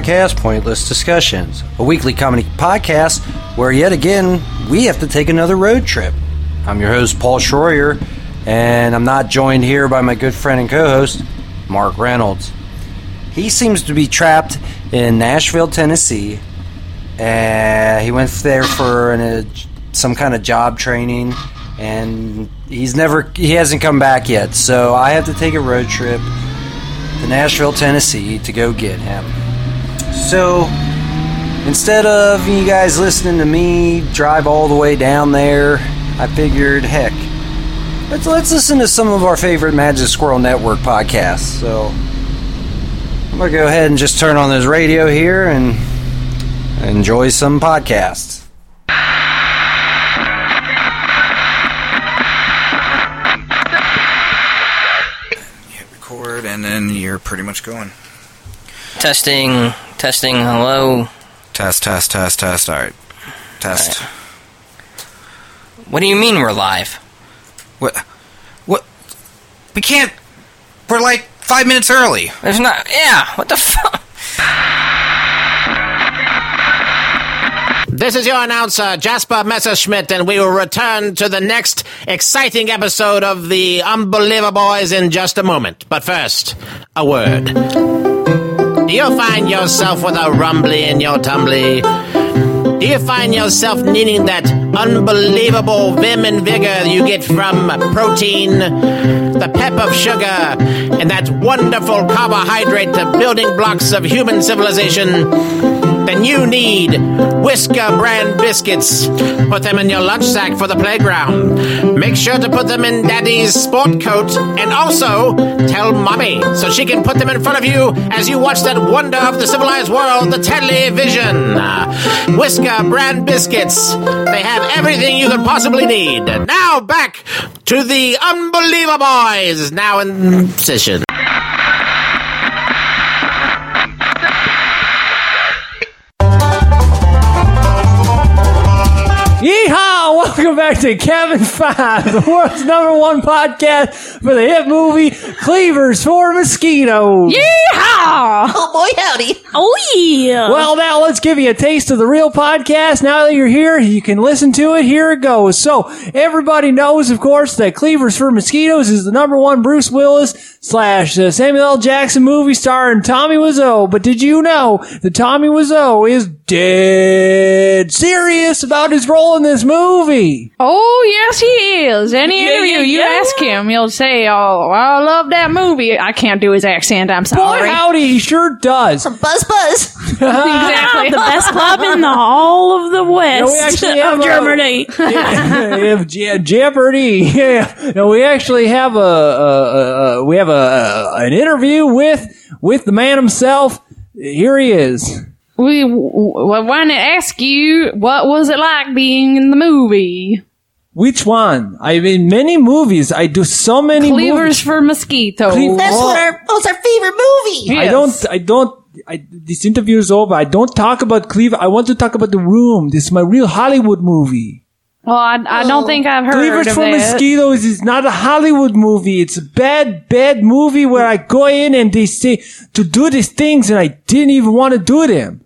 podcast, Pointless Discussions, a weekly comedy podcast where yet again we have to take another road trip. I'm your host, Paul Schroyer, and I'm not joined here by my good friend and co host, Mark Reynolds. He seems to be trapped in Nashville, Tennessee. and he went there for an, uh, some kind of job training, and he's never he hasn't come back yet. So I have to take a road trip to Nashville, Tennessee to go get him. So instead of you guys listening to me drive all the way down there, I figured, heck, let's let's listen to some of our favorite Magic Squirrel Network podcasts. So I'm gonna go ahead and just turn on this radio here and enjoy some podcasts. hit record, and then you're pretty much going. Testing, testing, hello. Test, test, test, test. All right, test. What do you mean we're live? What? What? We can't. We're like five minutes early. There's not. Yeah, what the fuck? This is your announcer, Jasper Messerschmidt, and we will return to the next exciting episode of the Unbelievable Boys in just a moment. But first, a word. Do you find yourself with a rumbly in your tumbly? Do you find yourself needing that unbelievable vim and vigor you get from protein, the pep of sugar, and that wonderful carbohydrate, the building blocks of human civilization? Then you need Whisker brand biscuits. Put them in your lunch sack for the playground. Make sure to put them in Daddy's sport coat, and also tell Mommy so she can put them in front of you as you watch that wonder of the civilized world, the television. Whisker brand biscuits. They have everything you could possibly need. Now back to the Unbelievable Boys, now in session. Welcome back to Cabin 5, the world's number one podcast for the hit movie Cleavers for Mosquitoes. Yeehaw! Oh boy, howdy! Oh yeah! Well, now let's give you a taste of the real podcast. Now that you're here, you can listen to it. Here it goes. So, everybody knows, of course, that Cleavers for Mosquitoes is the number one Bruce Willis slash uh, Samuel L. Jackson movie starring Tommy Wiseau. But did you know that Tommy Wiseau is dead serious about his role in this movie? Oh yes, he is. Any Yeah, interview yeah, you yeah. ask him, he'll say, "Oh, I love that movie." I can't do his accent. I'm sorry. Boy, sorry. howdy, he sure does. Buzz buzz. exactly. the best club in the all of the west we actually have of a- Germany. yeah, Je- Jeopardy. Yeah. No, we actually have a, a, a, a we have a, a an interview with with the man himself. Here he is. We w- w- want to ask you, what was it like being in the movie Which one? I mean, many movies. I do so many Cleavers movies. for Mosquitoes? Cle- That's Oh. what our that's our favorite movie. I don't. I don't. I, this interview is over. I don't talk about Cleaver. I want to talk about the room. This is my real Hollywood movie. Well, I, I don't think I've heard Cleavers of for that. Mosquitoes is not a Hollywood movie. It's a bad, bad movie where I go in and they say to do these things and I didn't even want to do them.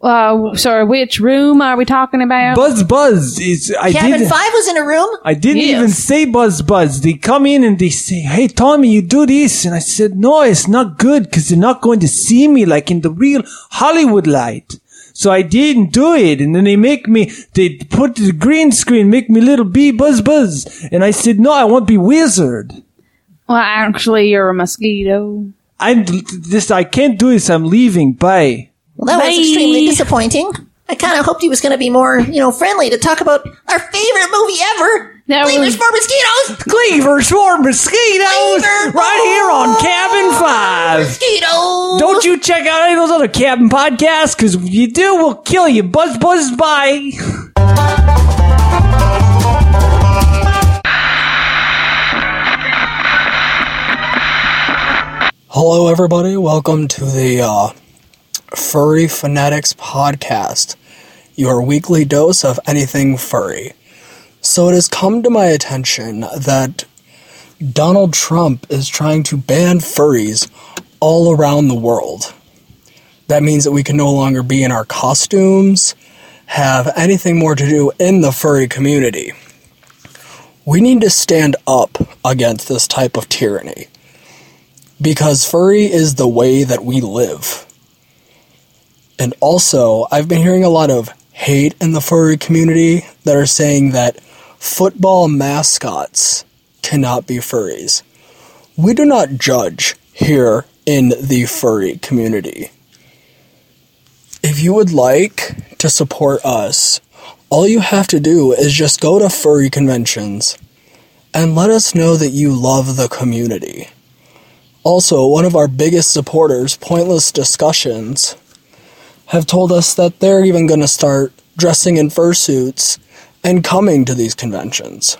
Uh, sorry, which room are we talking about? Buzz Buzz is I Cabin didn't Five was in a room. I didn't Yes. even say Buzz Buzz. They come in and they say, "Hey Tommy, you do this," and I said, "No, it's not good because they're not going to see me like in the real Hollywood light." So I didn't do it, and then they make me. They put the green screen, make me little bee Buzz Buzz, and I said, "No, I won't be wizard." well, actually, you're a mosquito. I'm this. I can't do this. I'm leaving. Bye. Well, that was extremely disappointing. I kind of hoped he was going to be more, you know, friendly to talk about our favorite movie ever, That Cleavers was- for Mosquitoes. Cleavers for mosquitoes, Cleaver right here on Cabin Five. Mosquitoes. Don't you check out any of those other cabin podcasts? Because if you do, we'll kill you. Buzz, buzz, bye. Hello, everybody. Welcome to the uh, Furry Fanatics podcast, your weekly dose of anything furry. So, it has come to my attention that Donald Trump is trying to ban furries all around the world. That means that we can no longer be in our costumes, have anything more to do in the furry community. We need to stand up against this type of tyranny. Because furry is the way that we live. And also, I've been hearing a lot of hate in the furry community that are saying that football mascots cannot be furries. We do not judge here in the furry community. If you would like to support us, all you have to do is just go to furry conventions and let us know that you love the community. Also, one of our biggest supporters, Pointless Discussions, have told us that they're even going to start dressing in fursuits and coming to these conventions.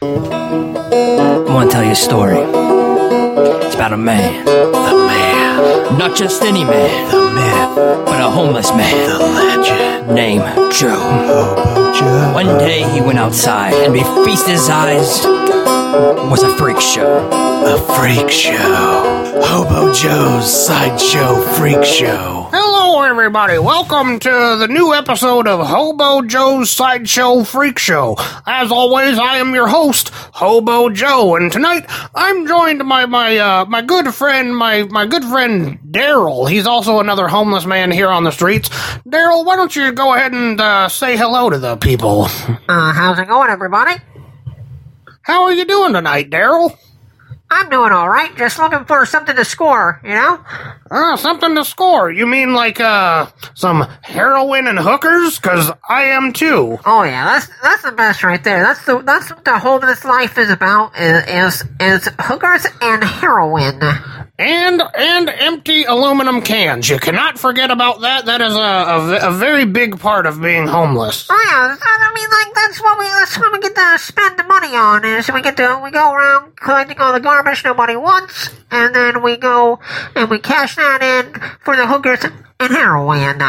I want to tell you a story. It's about a man. The man. Not just any man. The myth. But a homeless man. The legend. Name Joe. Hobo Joe. One day he went outside and befeast his eyes was a freak show. A freak show. Hobo Joe's Sideshow Freak Show. Hello, everybody. Welcome to the new episode of Hobo Joe's Sideshow Freak Show. As always, I am your host, Hobo Joe, and tonight I'm joined by my uh, my good friend, my my good friend Daryl. He's also another homeless man here on the streets. Daryl, why don't you go ahead and uh, say hello to the people? Uh, how's it going, everybody? How are you doing tonight, Daryl? I'm doing all right. Just looking for something to score, you know? Ah, something to score. You mean like uh some heroin and hookers? Cause I am too. Oh yeah, that's that's the best right there. That's the that's what the whole of this life is about. Is is, is hookers and heroin. And and empty aluminum cans. You cannot forget about that. That is a, a, a very big part of being homeless. Yeah, I mean like that's what we that's what we get to spend the money on. Is we get to we go around collecting all the garbage nobody wants, and then we go and we cash that in for the hookers and heroin.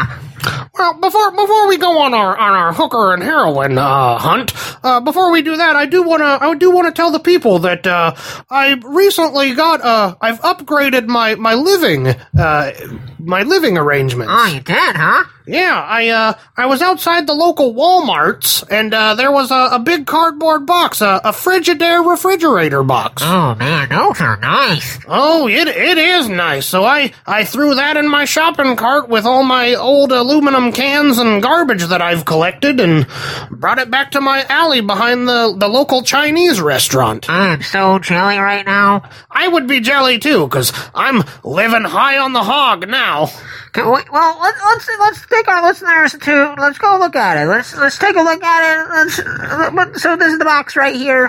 Well, before before we go on our on our hooker and heroin uh, hunt, uh, before we do that, I do wanna I do wanna tell the people that uh, I recently got uh I've upgraded my my living uh my living arrangements. Oh, you did, huh? Yeah, I uh I was outside the local WalMarts and uh, there was a, a big cardboard box, a, a Frigidaire refrigerator box. Oh man, those are nice. Oh, it it is nice. So I I threw that in my shopping cart with all my old aluminum cans and garbage that I've collected and brought it back to my alley behind the the local Chinese restaurant. I'm so jelly right now. I would be jelly too, cause I'm living high on the hog now. Well, let's let's let's take our listeners to let's go look at it. Let's let's take a look at it. Let's so this is the box right here,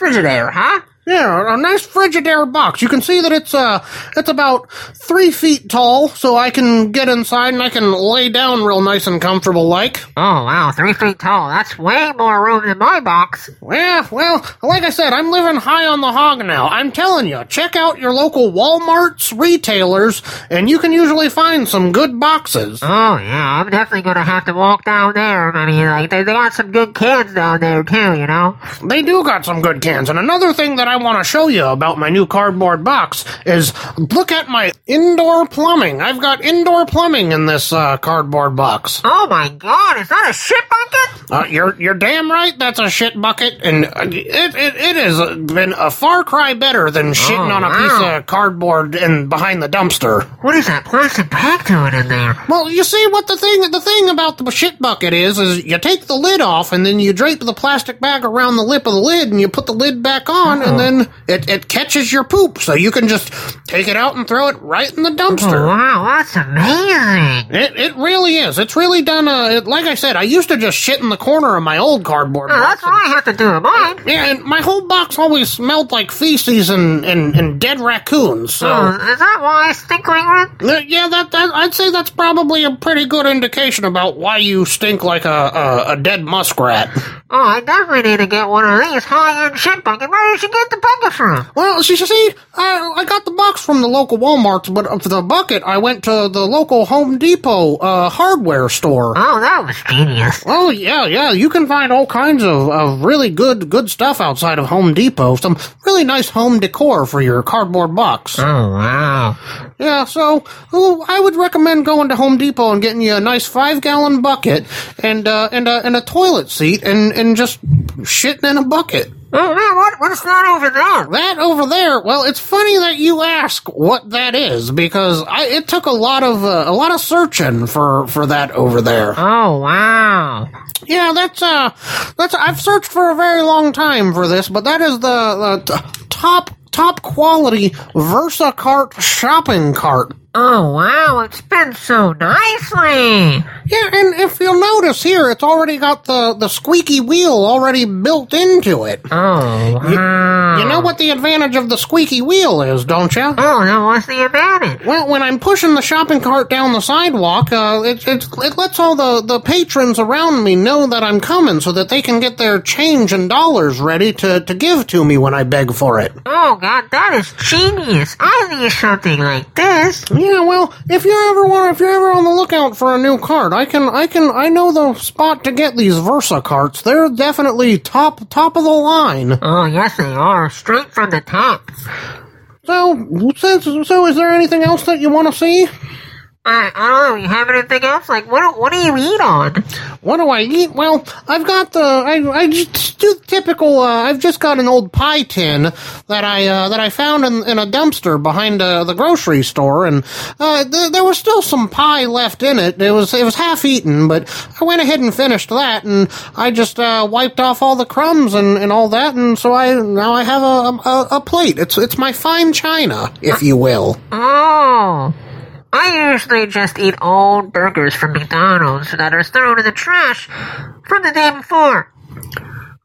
Frigidaire, huh? Yeah, a nice Frigidaire box. You can see that it's uh it's about three feet tall, so I can get inside and I can lay down real nice and comfortable like. Oh wow, three feet tall. That's way more room than my box. Yeah, well, like I said, I'm living high on the hog now. I'm telling you, check out your local Walmart's retailers, and you can usually find some good boxes. Oh yeah, I'm definitely gonna have to walk down there. I mean, like they, they got some good cans down there too, you know. They do got some good cans. And another thing that I want to show you about my new cardboard box is look at my indoor plumbing. I've got indoor plumbing in this uh, cardboard box. Oh my god, is that a shit bucket? Uh, you're you're damn right. That's a shit bucket, and uh, it it, it has been a far cry better than shitting Oh, on a wow. piece of cardboard and behind the dumpster. What is that plastic bag doing in there? Well, you see what the thing the thing about the shit bucket is is you take the lid off and then you drape the plastic bag around the lip of the lid and you put the lid back on and then it, it catches your poop so you can just take it out and throw it right in the dumpster. Oh, wow, that's amazing. It, it really is. It's really done. Uh, it, like I said, I used to just shit in the corner of my old cardboard Oh, box. that's what I have to do in mine. Yeah, and my whole box always smelled like feces and, and, and dead raccoons. So Oh, is that why I stink like that? Uh, yeah, that, that I'd say that's probably a pretty good indication about why you stink like a a, a dead muskrat. Oh, I definitely need to get one of these high-end shit buckets. Where did you get the bucket from? Well, see, see, I, I got the box from the local Walmart, but for the bucket, I went to the local Home Depot uh, hardware store. Oh, that was genius. Oh yeah, yeah. You can find all kinds of, of really good good stuff outside of Home Depot. Some really nice home decor for your cardboard box. Oh, wow. Yeah, so oh, I would recommend going to Home Depot and getting you a nice five gallon bucket and uh, and a and a toilet seat and and just shitting in a bucket. Oh, man, what, what's that over there? That over there. Well, it's funny that you ask what that is because I, it took a lot of uh, a lot of searching for for that over there. Oh, wow. Yeah, that's uh, that's I've searched for a very long time for this, but that is the, the t- top top quality VersaCart shopping cart. Oh, wow, it spins so nicely. Yeah, and if you'll notice here, it's already got the, the squeaky wheel already built into it. Oh, wow. You know what the advantage of the squeaky wheel is, don't you? Oh, no, what's the advantage? Well, when I'm pushing the shopping cart down the sidewalk, uh, it, it, it lets all the, the patrons around me know that I'm coming so that they can get their change and dollars ready to, to give to me when I beg for it. Oh, God, that is genius. I need something like this. Yeah, well, if you ever want, if you're ever on the lookout for a new cart, I can, I can, I know the spot to get these Versa carts. They're definitely top, top of the line. Oh, yes, they are. Straight from the top. So, so, so is there anything else that you want to see? I, I don't know. You have anything else? Like, what, what do you eat on? What do I eat? Well, I've got the I I just do the typical. Uh, I've just got an old pie tin that I uh, that I found in, in a dumpster behind uh, the grocery store, and uh, th- there was still some pie left in it. It was it was half eaten, but I went ahead and finished that, and I just uh, wiped off all the crumbs and, and all that, and so I now I have a, a a plate. It's it's my fine china, if you will. Oh. I usually just eat old burgers from McDonald's that are thrown in the trash from the day before.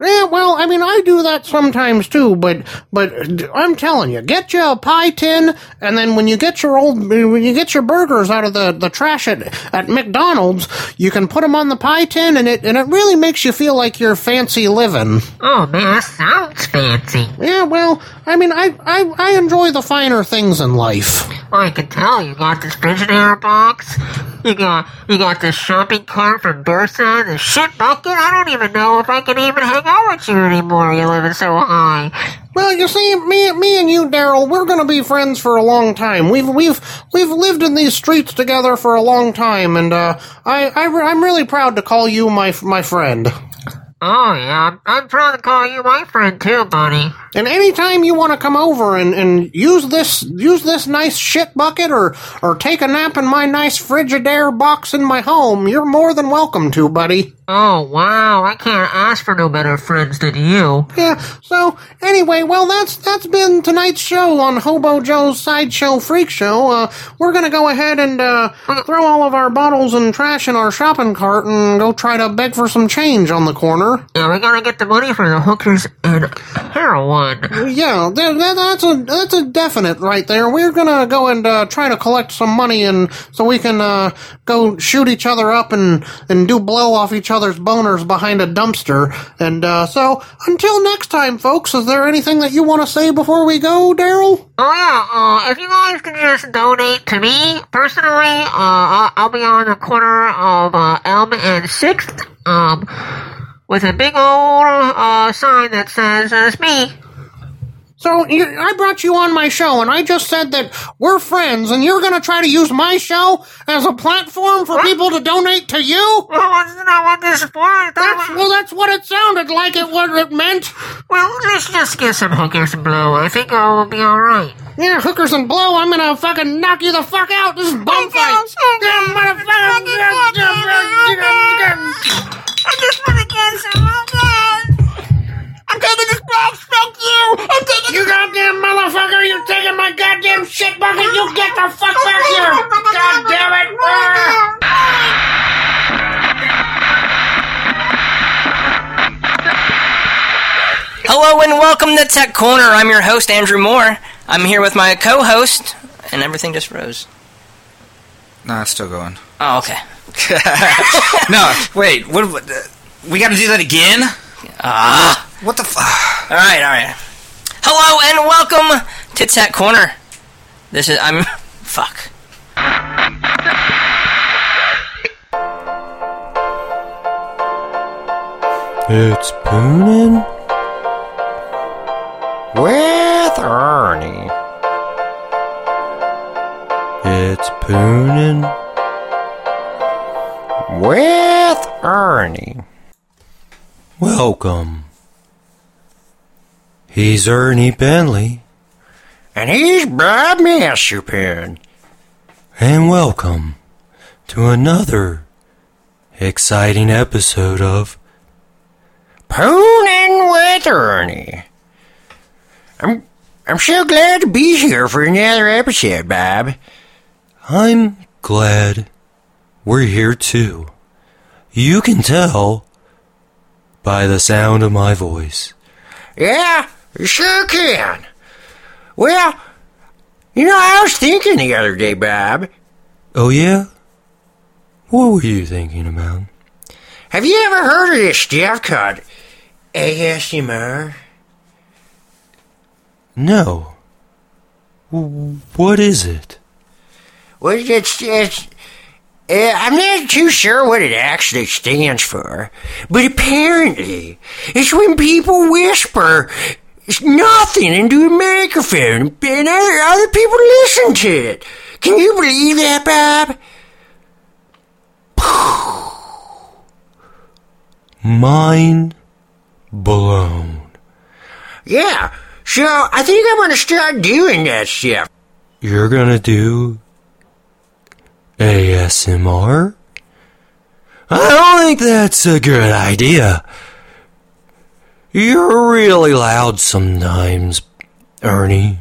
Yeah, well, I mean, I do that sometimes too, but but I'm telling you, get you a pie tin, and then when you get your old when you get your burgers out of the, the trash at at McDonald's, you can put them on the pie tin, and it and it really makes you feel like you're fancy living. Oh man, that sounds fancy. Yeah, well, I mean, I I, I enjoy the finer things in life. Well, I can tell you got this Frigidaire box. You got you got this shopping cart from Versa, the shit bucket. I don't even know if I can even hang out with you anymore. You're living so high. Well, you see, me, me and you, Daryl, we're going to be friends for a long time. We've, we've, we've lived in these streets together for a long time, and uh, I, I, I'm really proud to call you my, my friend. Oh yeah, I'm, I'm proud to call you my friend too, buddy. And anytime you want to come over and, and use this use this nice shit bucket or or take a nap in my nice Frigidaire box in my home, you're more than welcome to, buddy. Oh wow, I can't ask for no better friends than you. Yeah. So anyway, well that's that's been tonight's show on Hobo Joe's Sideshow Freak Show. Uh, we're gonna go ahead and uh, throw all of our bottles and trash in our shopping cart and go try to beg for some change on the corner. Yeah, we gotta get the money for the hookers and heroin. Yeah, that, that, that's a that's a definite right there. We're gonna go and uh, try to collect some money and so we can uh, go shoot each other up and and do blow off each other's boners behind a dumpster. And uh, so until next time, folks, is there anything that you want to say before we go, Daryl? Oh yeah, uh, if you guys can just donate to me personally, uh, I'll, be on the corner of uh, Elm and Sixth, um, with a big old uh, sign that says uh, "It's me." So you, I brought you on my show, and I just said that we're friends, and you're gonna try to use my show as a platform for people to donate to you. Well, isn't what this? That's, well, that's what it sounded like. It what it meant. Well, let's just get some hookers and blow. I think I will be all right. Yeah, hookers and blow. I'm gonna fucking knock you the fuck out. This is bum fights. Yeah, motherfucker. I just want to get some hookers. I'm taking this box. Thank you. I'm taking You goddamn motherfucker! You're taking my goddamn shit bucket? You get the fuck back here! God damn it! Hello and welcome to Tech Corner. I'm your host, Andrew Moore. I'm here with my co host, and everything just froze. Nah, it's still going. Oh, okay. no, wait. What? what uh, we got to do that again? Ah. What the f- All right, all right. Hello and welcome to Tech Corner. This is I'm fuck. It's Poonin with Ernie. It's Poonin with Ernie. Welcome. He's Ernie Bentley. And he's Bob Masterpin. And welcome to another exciting episode of Poonin' with Ernie. I'm I'm so glad to be here for another episode, Bob. I'm glad we're here too. You can tell by the sound of my voice. Yeah, you sure can. Well, you know, I was thinking the other day, Bob. Oh, yeah? What were you thinking about? Have you ever heard of this stuff called ASMR? No. What is it? Well, it's, it's uh, I'm not too sure what it actually stands for, but apparently it's when people whisper nothing into a microphone and other, other people listen to it. Can you believe that, Bob? Mind blown. Yeah, so I think I'm gonna start doing that stuff. You're gonna do ASMR? I don't think that's a good idea. You're really loud sometimes, Ernie.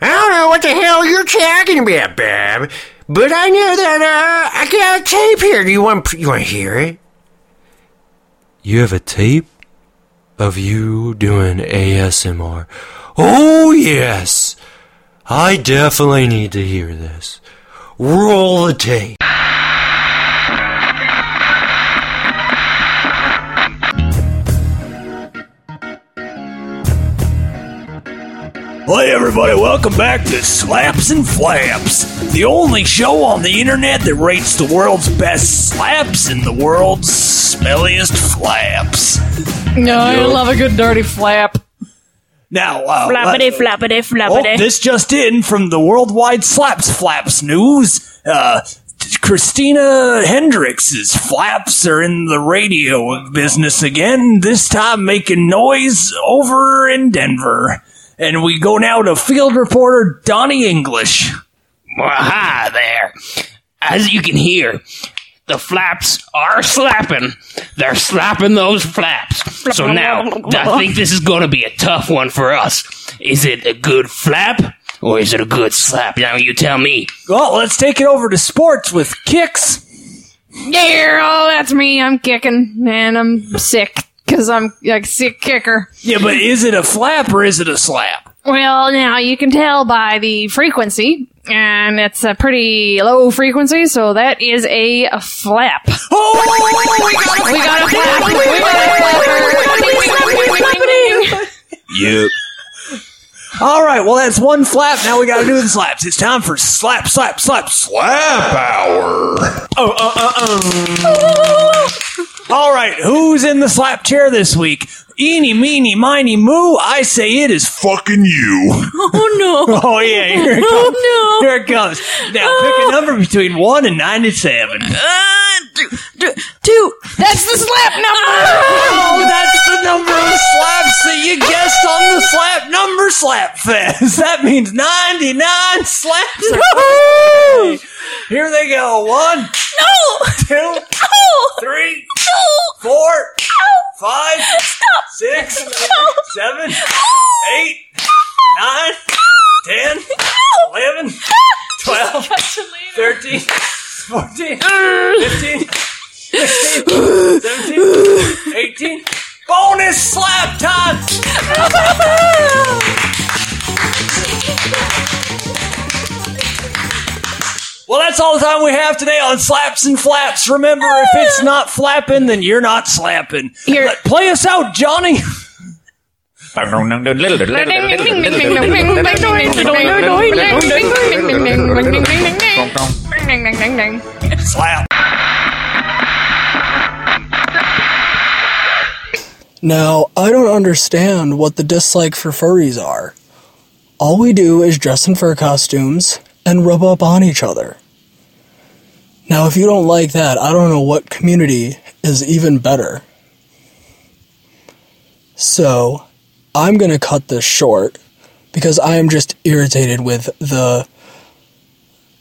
I don't know what the hell you're talking about, Bob, but I know that uh, I got a tape here. Do you want you want to hear it? You have a tape of you doing ASMR. Oh yes, I definitely need to hear this. Roll the tape. Hey everybody, welcome back to Slaps and Flaps, the only show on the internet that rates the world's best slaps and the world's smelliest flaps. No, I love a good dirty flap. Now, uh, Flappity, let- flappity, Oh, flappity. this just in from the Worldwide Slaps Flaps news. Uh, Christina Hendricks' flaps are in the radio business again, this time making noise over in Denver. And we go now to field reporter Donnie English. Well, hi there. As you can hear, the flaps are slapping. They're slapping those flaps. So now, I think this is going to be a tough one for us. Is it a good flap or is it a good slap? Now you tell me. Well, let's take it over to sports with kicks. Yeah, oh, that's me. I'm kicking, and I'm sick because I'm like sick kicker. Yeah, but is it a flap or is it a slap? Well, now you can tell by the frequency, and it's a pretty low frequency, so that is a, a flap. Oh, we got a, flap! we got a flap. We got a flapper. Yep. All right, well, that's one flap. Now we got to do the slaps. It's time for slap, slap, slap, slap hour. Oh, uh, uh, uh. All right, who's in the slap chair this week? Eeny, meeny, miny, moo. I say it is fucking you. Oh no. Oh, yeah, here it oh, comes. Oh no. Here it comes. Now pick a oh. number between 1 and 97. Two. That's the slap number. Oh, that's the number of slaps that you guessed on the slap number slap fest. That means 99 slaps. are- Here they go. One, No. two, No. three, No. four, five, Stop. six, No. seven, eight, nine, ten, eleven, twelve, thirteen, fourteen, mm. fifteen, sixteen, seventeen, eighteen. Bonus slap time! Well, that's all the time we have today on Slaps and Flaps. Remember, if it's ah. not flapping, then you're not slapping. Here. Let- play us out, Johnny. Slap. Now, I don't understand what the dislike for furries are. All we do is dress in fur costumes and rub up on each other. Now, if you don't like that, I don't know what community is even better. So, I'm gonna cut this short because I am just irritated with the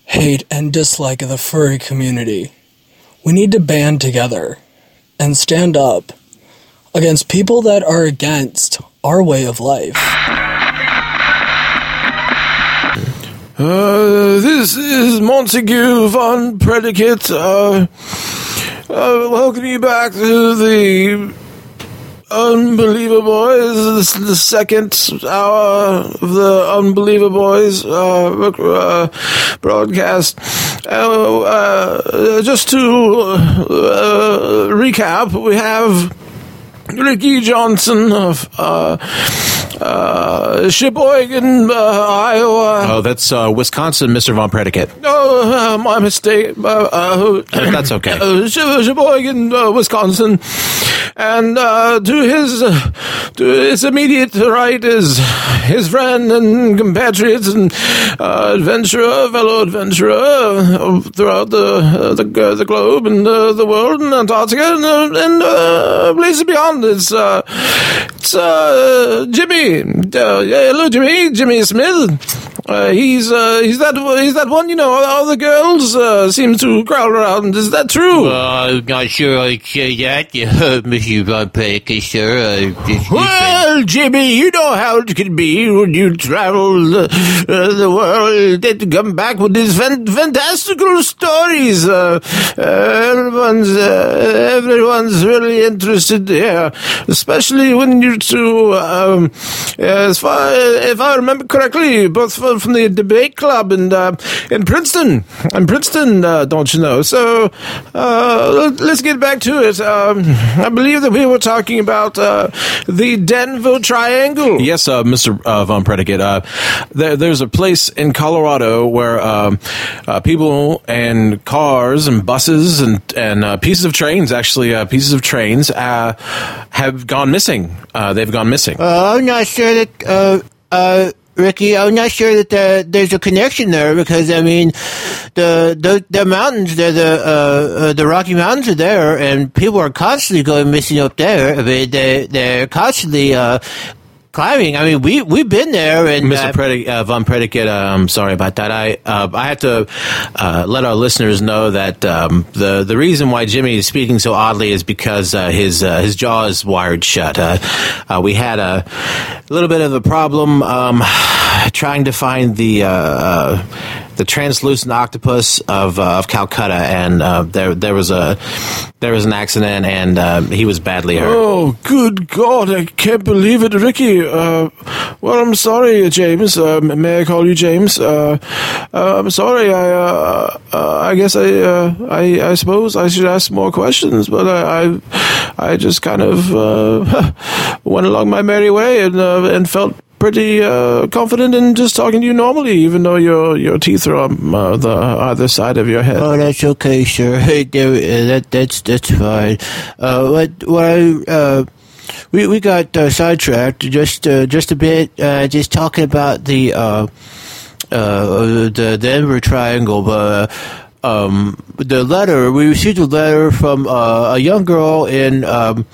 hate and dislike of the furry community. We need to band together and stand up against people that are against our way of life. Uh, this is Montague von Predicate. Uh, uh, welcome you back to the Unbeliever Boys. This is the second hour of the Unbeliever Boys uh, uh, broadcast. Uh, uh, just to uh, recap, we have Ricky Johnson of uh, uh, Sheboygan, uh, Iowa. Oh, that's uh, Wisconsin, Mr. Von Predicate. Oh, uh, my mistake. Uh, uh, That's okay. Uh, She- Sheboygan, uh, Wisconsin, and uh, to his uh, to his immediate right is his friend and compatriot and uh, adventurer, fellow adventurer uh, throughout the uh, the, uh, the globe and uh, the world and Antarctica and, uh, and uh, places beyond. It's uh, it's uh, Jimmy. Uh, yeah, hello, Jimmy. Jimmy Smith. Uh, he's uh, he's that he's that one. You know, all the girls uh, seem to crowd around. Is that true? Uh, I'm not sure I'd say that, Mr. Von Predicate, sir. Uh, Well, Jimmy, you know how it can be when you travel the, uh, the world and come back with these fan- fantastical stories. Uh, everyone's uh, everyone's really interested here, especially when you two, um, as far if I remember correctly, both from from the debate club and uh, in Princeton, in Princeton, uh, don't you know? So uh, let- let's get back to it. Um, I believe that we were talking about uh, the Denver Triangle. Yes, uh, Mr. Uh, Von Predicate. Uh, there, there's a place in Colorado where um, uh, people and cars and buses and and uh, pieces of trains, actually uh, pieces of trains, uh, have gone missing. Uh, they've gone missing. Uh, I'm not sure that, uh, uh, Ricky, I'm not sure that there, there's a connection there because I mean, the the, the mountains, the the uh, uh, the Rocky Mountains are there, and people are constantly going missing up there. I mean, they they're constantly uh, climbing. I mean, we we've been there, and Mr. uh, Predic- uh, Von Predicate, I'm sorry about that. I uh, I had to uh, let our listeners know that um, the the reason why Jimmy is speaking so oddly is because uh, his uh, his jaw is wired shut. Uh, uh, we had a little bit of a problem um, trying to find the. Uh, uh, the translucent octopus of uh, of Calcutta, and uh, there there was a there was an accident, and uh, he was badly hurt. Oh, good God! I can't believe it, Ricky. Uh, well, I'm sorry, James. Uh, may I call you James? Uh, uh, I'm sorry. I uh, uh, I guess I, uh, I I suppose I should ask more questions, but I I, I just kind of uh, went along my merry way and uh, and felt pretty uh, confident in just talking to you normally, even though your your teeth are on uh, the either side of your head. Oh, that's okay, sir. Hey, uh, that that's that's fine. Uh, what what I uh, we we got uh, sidetracked just just a bit, just talking about the the Denver Triangle, but. Um, the letter we received a letter from a young girl in um,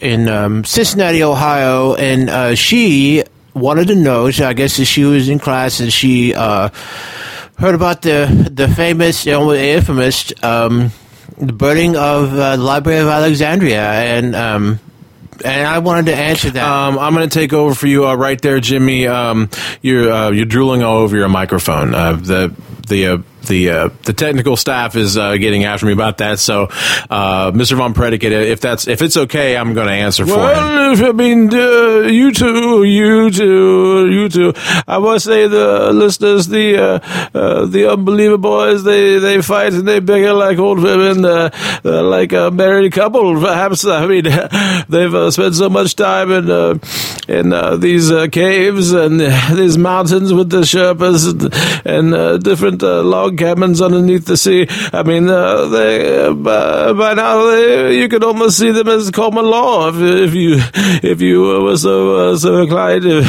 in um, Cincinnati, Ohio, and uh, she wanted to know. I guess she was in class and she uh, heard about the the famous, know, infamous um, the burning of uh, the Library of Alexandria, and um, and I wanted to answer that. Um, I'm going to take over for you uh, right there, Jimmy. Um, you're uh, you're drooling all over your microphone. Uh, the the uh, the uh, the technical staff is uh, getting after me about that. So, uh, Mr. Von Predicate, if that's if it's okay, I'm going to answer for him. Well, if, I mean, uh, you two, you two, you two. I must say, the listeners, the uh, uh, the unbelievable boys, they they fight and they bicker like old women, uh, uh, like a married couple. Perhaps I mean, they've uh, spent so much time in uh, in uh, these uh, caves and these mountains with the Sherpas and, and uh, different uh, log cabins underneath the sea. I mean, uh, they uh, by, now they, you could almost see them as common law if, if you if you were so uh, so inclined.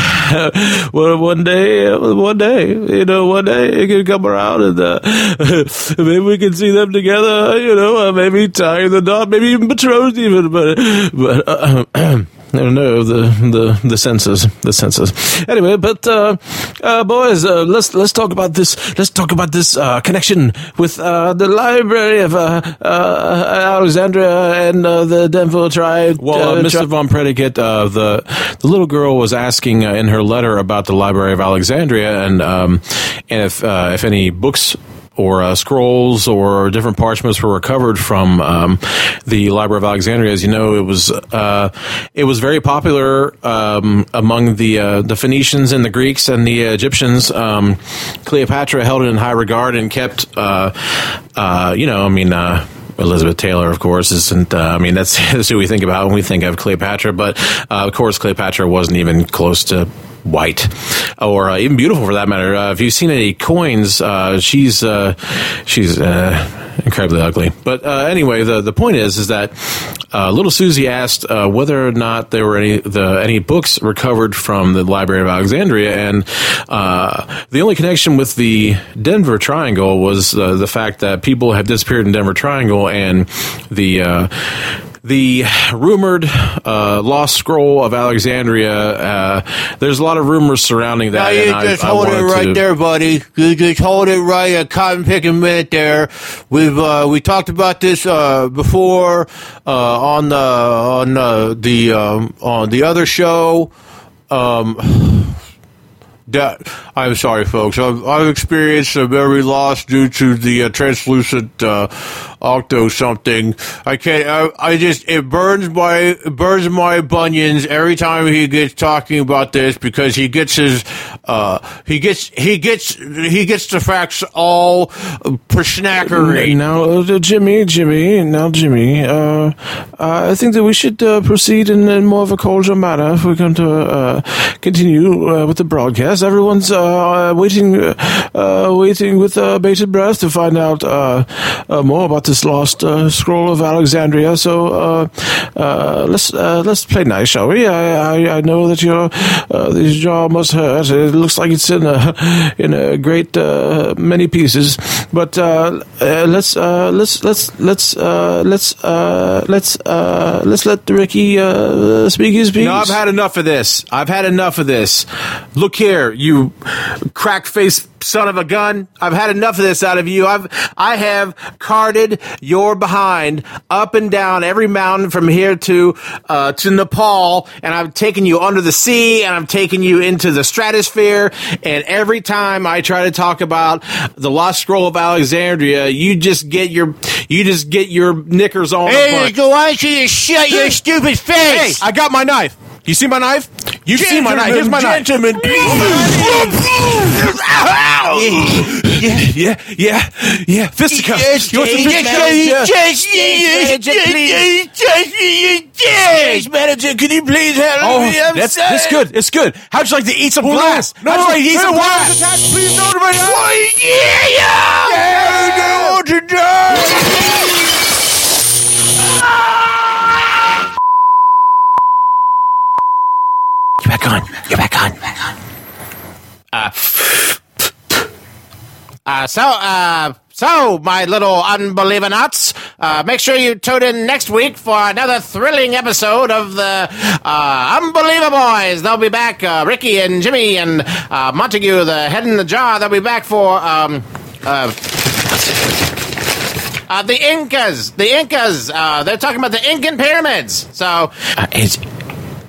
Well, one day, uh, one day, you know, one day it could come around and uh, maybe we can see them together. You know, uh, maybe tying the knot, maybe even betrothed, even. But but. No, no, the the the senses, the senses. Anyway, but uh, uh, boys, uh, let's let's talk about this. Let's talk about this uh, connection with uh, the library of uh, uh, Alexandria and uh, the Denver tribe. Well, uh, Mr. Von Predicate, uh, the the little girl was asking uh, in her letter about the Library of Alexandria and um, and if uh, if any books or uh, scrolls or different parchments were recovered from um, the Library of Alexandria. As you know, it was uh, it was very popular um, among the uh, the Phoenicians and the Greeks and the Egyptians. Um, Cleopatra held it in high regard and kept, uh, uh, you know, I mean. Uh, Elizabeth Taylor, of course, isn't. Uh, I mean, that's, that's who we think about when we think of Cleopatra. But uh, of course, Cleopatra wasn't even close to white or uh, even beautiful for that matter. Uh, if you've seen any coins, uh, she's uh, she's uh, incredibly ugly. But uh, anyway, the the point is is that little Susie asked whether or not there were any the any books recovered from the Library of Alexandria, and the only connection with the Denver Triangle was the fact that people have disappeared in Denver Triangle, and the the rumored uh, lost scroll of Alexandria. Uh, there's a lot of rumors surrounding that. Now you and I- just I hold it right to- there, buddy. You just hold it right a cotton picking minute there. We've uh, we talked about this uh, before uh, on the on uh, the um, on the other show. Um, that I'm sorry, folks. I've, I've experienced a memory loss due to the uh, translucent uh, octo something. I can't. I, I just it burns my it burns my bunions every time he gets talking about this because he gets his uh he gets he gets he gets the facts all persnackery. Now, uh, Jimmy, Jimmy, now, Jimmy, uh, I think that we should uh, proceed in, in more of a cordial manner if we're going to uh, continue uh, with the broadcast. Everyone's uh, waiting, uh, waiting with uh, bated breath to find out uh, uh, more about this lost uh, scroll of Alexandria. So uh, uh, let's uh, let's play nice, shall we? I I, I know that your this jaw must hurt. It looks like it's in a in a great many pieces, but let's uh, let's let's let's uh, let's uh, let's uh, let's let Ricky uh, speak his piece. No, I've had enough of this. I've had enough of this. Look here, you crack faced son of a gun. I've had enough of this out of you. I've I have carted your behind up and down every mountain from here to uh, to Nepal, and I've taken you under the sea, and I've taken you into the stratosphere. And every time I try to talk about the lost scroll of Alexandria, you just get your you just get your knickers on. Hey, go why don't you shut your stupid face? Hey, I got my knife. You see my knife? You see my knife? Here's my knife. Gentlemen, oh, Yeah, yeah, yeah, yeah. Fisticuffs. You want some fisticuffs? Yes, manager, can you please help Oh, me? I'm that's sorry. that's good. It's good. How'd you like to eat some oh, glass? no, How'd you like to eat some glass? Please don't everybody. yeah, yeah. Yeah, I want to die. Back on. Get back on. Uh, uh, so, uh, so, my little unbeliever nuts, uh, make sure you tune in next week for another thrilling episode of the uh, Unbeliever Boys. They'll be back, uh, Ricky and Jimmy and uh, Montague, the head in the jar. They'll be back for um, uh, uh, the Incas. The Incas. Uh, they're talking about the Incan pyramids. So, Uh, is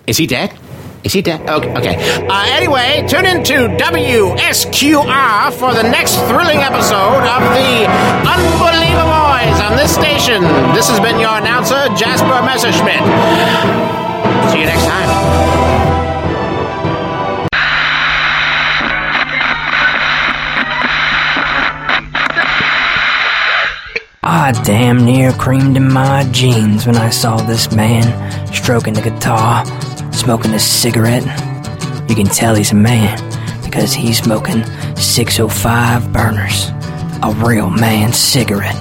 is he dead? Is he dead? Okay. okay. Uh, anyway, tune in to WSQR for the next thrilling episode of the Unbelievable Boys on this station. This has been your announcer, Jasper Messerschmidt. See you next time. I damn near creamed in my jeans when I saw this man stroking the guitar, smoking a cigarette. You can tell he's a man because he's smoking 605 burners. A real man's cigarette.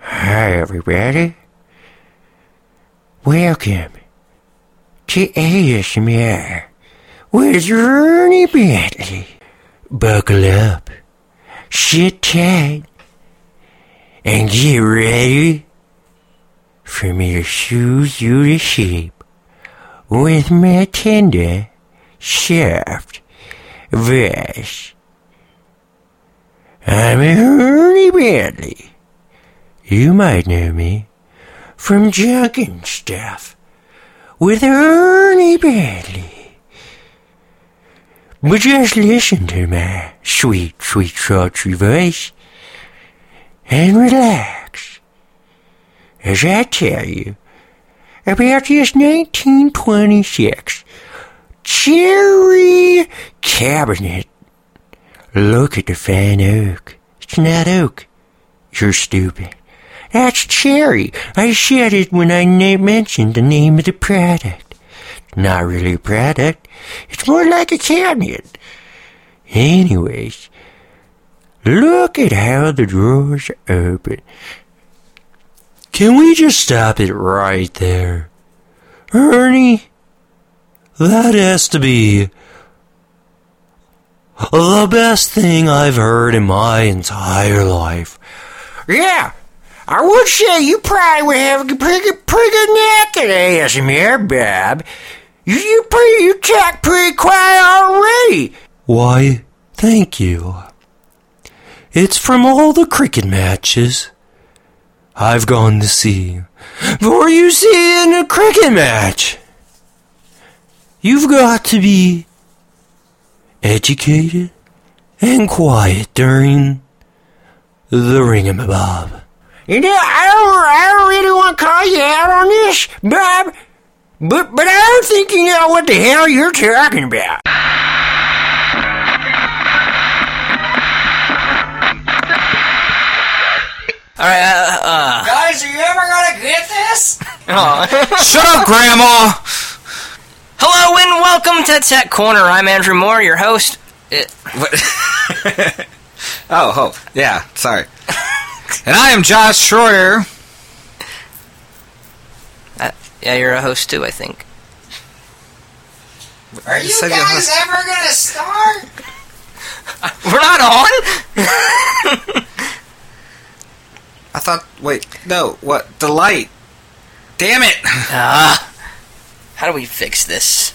Hi, everybody. Welcome to ASMR with Ernie Bentley. Buckle up, sit tight, and get ready for me to soothe you to sleep with my tender, soft voice. I'm Ernie Bentley. You might know me from Junkin' Stuff with Ernie Bentley. But just listen to my sweet, sweet, sultry voice and relax as I tell you about this 1926 cherry cabinet. Look at the fine oak. It's not oak. You're stupid. That's cherry. I said it when I na- mentioned the name of the product. Not really a product. It's more like a cabinet. Anyways, look at how the drawers open. Can we just stop it right there? Ernie, that has to be the best thing I've heard in my entire life. Yeah, I would say you probably would have a pretty, pretty good neck at ASMR, Bob. You, you pretty, you talk pretty quiet already. Why, thank you. It's from all the cricket matches I've gone to see. For you see, in a cricket match, you've got to be educated and quiet during the ringamabob. You know, I don't, I don't really want to call you out on this, Bob, but, but I don't think you know what the hell you're talking about. All right, uh, uh. Guys, are you ever gonna get this? Shut up, Grandma! Hello and welcome to Tech Corner. I'm Andrew Moore, your host. Uh, Oh, oh, yeah, sorry. and I am Josh Schroeder. uh, yeah, you're a host too, I think. Are you said you guys ever gonna start? We're not on. I thought, wait, no, what? The light. Damn it! Ah, how do we fix this?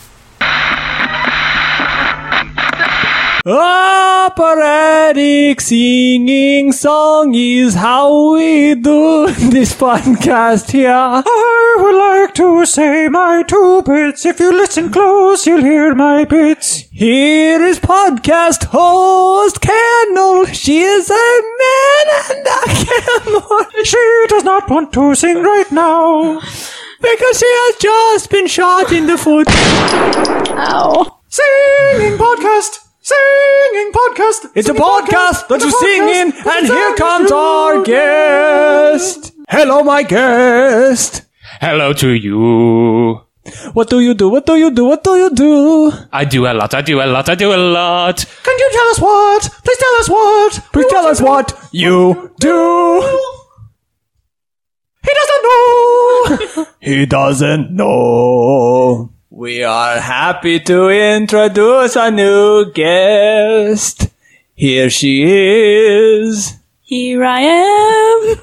Operatic singing song is how we do this podcast here. I would like to say my two bits. If you listen close, you'll hear my bits. Here is podcast host Kendall. She is a man and a camel. She does not want to sing right now. Because she has just been shot in the foot. Ow. Singing podcast. Singing podcast. It's a Singing podcast that you sing in, podcast. and here comes our guest. Hello, my guest. Hello to you. What do you do? What do you do? What do you do? I do a lot, I do a lot, I do a lot. Can you tell us what? Please tell us what. Please tell us what you do. He doesn't know. He doesn't know. We are happy to introduce a new guest. Here she is. Here I am.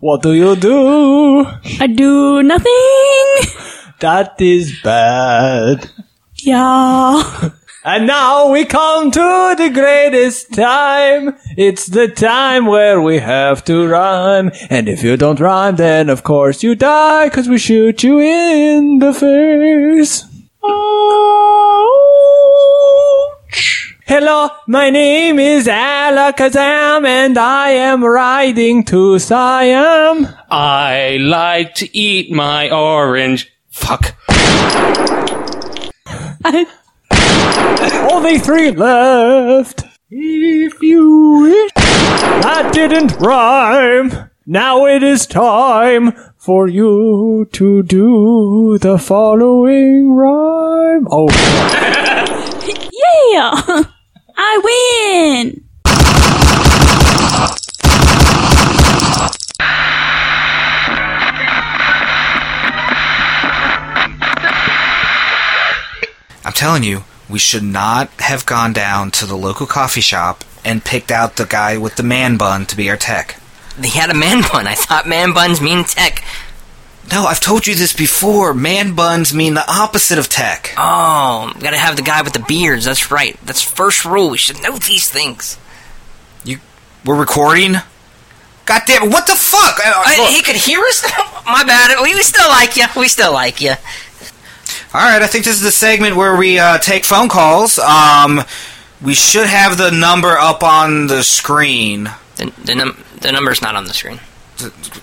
What do you do? I do nothing. That is bad. Yeah. And now we come to the greatest time. It's the time where we have to rhyme. And if you don't rhyme, then of course you die, cause we shoot you in the face. Ouch. Hello, my name is Alakazam, and I am riding to Siam. I like to eat my orange. Fuck. Only three left. If you wish. That didn't rhyme. Now it is time for you to do the following rhyme. Oh. Yeah! I win! I'm telling you, we should not have gone down to the local coffee shop and picked out the guy with the man bun to be our tech. He had a man bun. I thought man buns mean tech. No, I've told you this before. Man buns mean the opposite of tech. Oh, gotta have the guy with the beards. That's right. That's first rule. We should know these things. You, we're recording. God damn it! What the fuck? Uh, I- he could hear us. My bad. We, we still like you. We still like you. All right, I think this is the segment where we uh, take phone calls. Um, we should have the number up on the screen. The the, num- the number's not on the screen.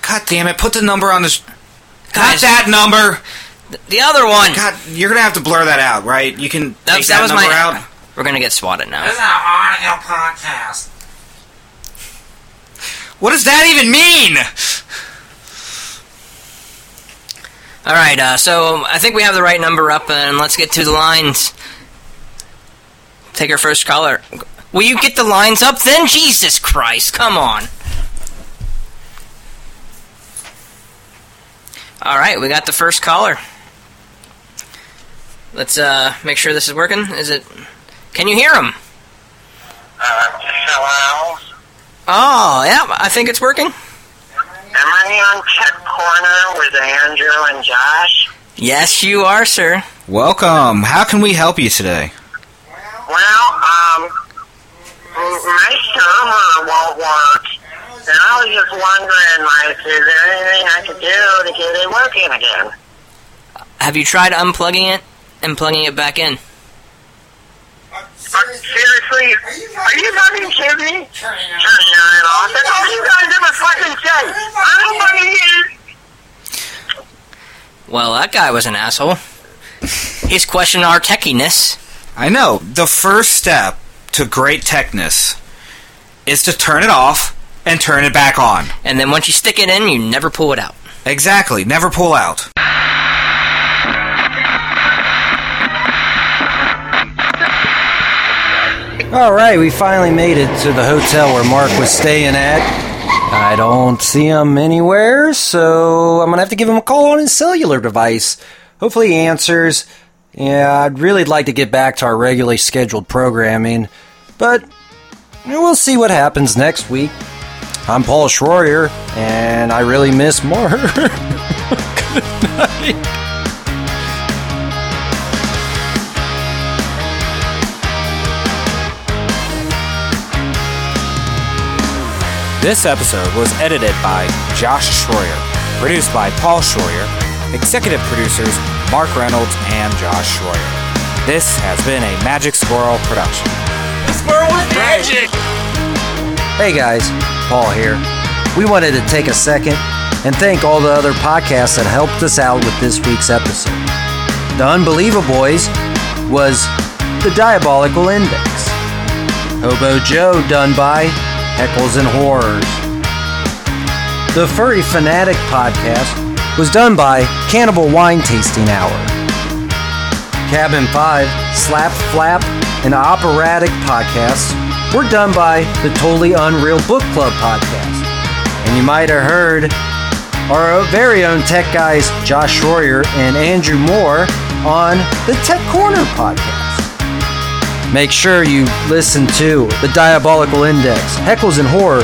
God damn it! Put the number on the. s- Guys. Not that number. The other one. God, you're gonna have to blur that out, right? You can That, take that that, was number my. out. We're gonna get swatted now. This is an audio podcast. What does that even mean? All right. Uh, so I think we have the right number up, and let's get to the lines. Take our first caller. Will you get the lines up then? Jesus Christ! Come on. All right, we got the first caller. Let's uh, make sure this is working. Is it? Can you hear him? hello? Oh, yeah. I think it's working. Am I on Tech Corner with Andrew and Josh? Yes, you are, sir. Welcome. How can we help you today? Well, um, my server won't work. And I was just wondering, like, is there anything I could do to get it working again? Have you tried unplugging it and plugging it back in? Seriously? Are you fucking kidding me? Turn it off. That's all you guys ever fucking say. I don't want to hear Well, that guy was an asshole. He's questioning our techiness. I know. The first step to great techness is to turn it off and turn it back on. And then once you stick it in, you never pull it out. Exactly. Never pull out. All right, we finally made it to the hotel where Mark was staying at. I don't see him anywhere, so I'm gonna have to give him a call on his cellular device. Hopefully, he answers. Yeah, I'd really like to get back to our regularly scheduled programming, but we'll see what happens next week. I'm Paul Schroyer, and I really miss Mark. Good night. This episode was edited by Josh Schroyer, produced by Paul Schroyer, executive producers Mark Reynolds and Josh Schroyer. This has been a Magic Squirrel production. Squirrel with magic! Hey guys, Paul here. We wanted to take a second and thank all the other podcasts that helped us out with this week's episode. The Unbelievable Boys was The Diabolical Index. Hobo Joe done by Heckles and Horrors. The Furry Fanatic podcast was done by Cannibal Wine Tasting Hour. Cabin 5, Slap Flap, and Operatic podcasts were done by the Totally Unreal Book Club podcast. And you might have heard our very own tech guys Josh Schroyer and Andrew Moore on the Tech Corner podcast. Make sure you listen to the Diabolical Index, Heckles and Horrors,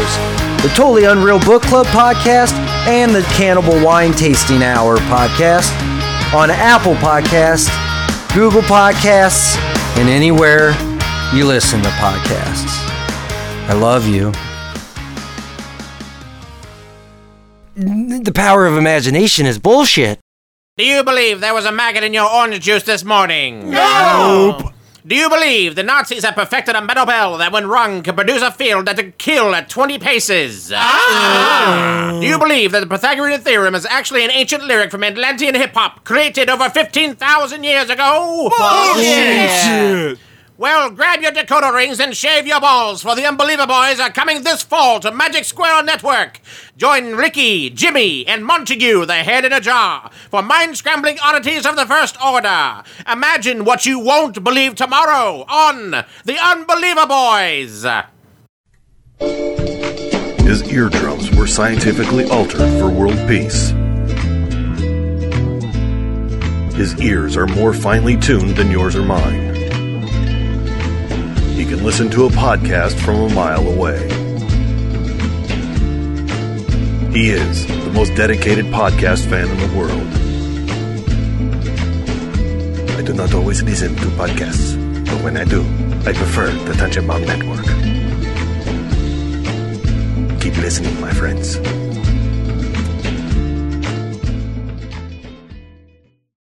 the Totally Unreal Book Club podcast, and the Cannibal Wine Tasting Hour podcast on Apple Podcasts, Google Podcasts, and anywhere you listen to podcasts. I love you. The power of imagination is bullshit. Do you believe there was a maggot in your orange juice this morning? Nope. Do you believe the Nazis have perfected a metal bell that, when rung, can produce a field that can kill at 20 paces? Ah. Do you believe that the Pythagorean theorem is actually an ancient lyric from Atlantean hip hop created over 15,000 years ago? Bullshit. Well, grab your decoder rings and shave your balls, for the Unbeliever Boys are coming this fall to Magic Squirrel Network. Join Ricky, Jimmy, and Montague, the head in a jar, for mind scrambling oddities of the First Order. Imagine what you won't believe tomorrow on The Unbeliever Boys. His eardrums were scientifically altered for world peace. His ears are more finely tuned than yours or mine. He can listen to a podcast from a mile away. He is the most dedicated podcast fan in the world. I do not always listen to podcasts, but when I do, I prefer the Tangent Bomb Network. Keep listening, my friends.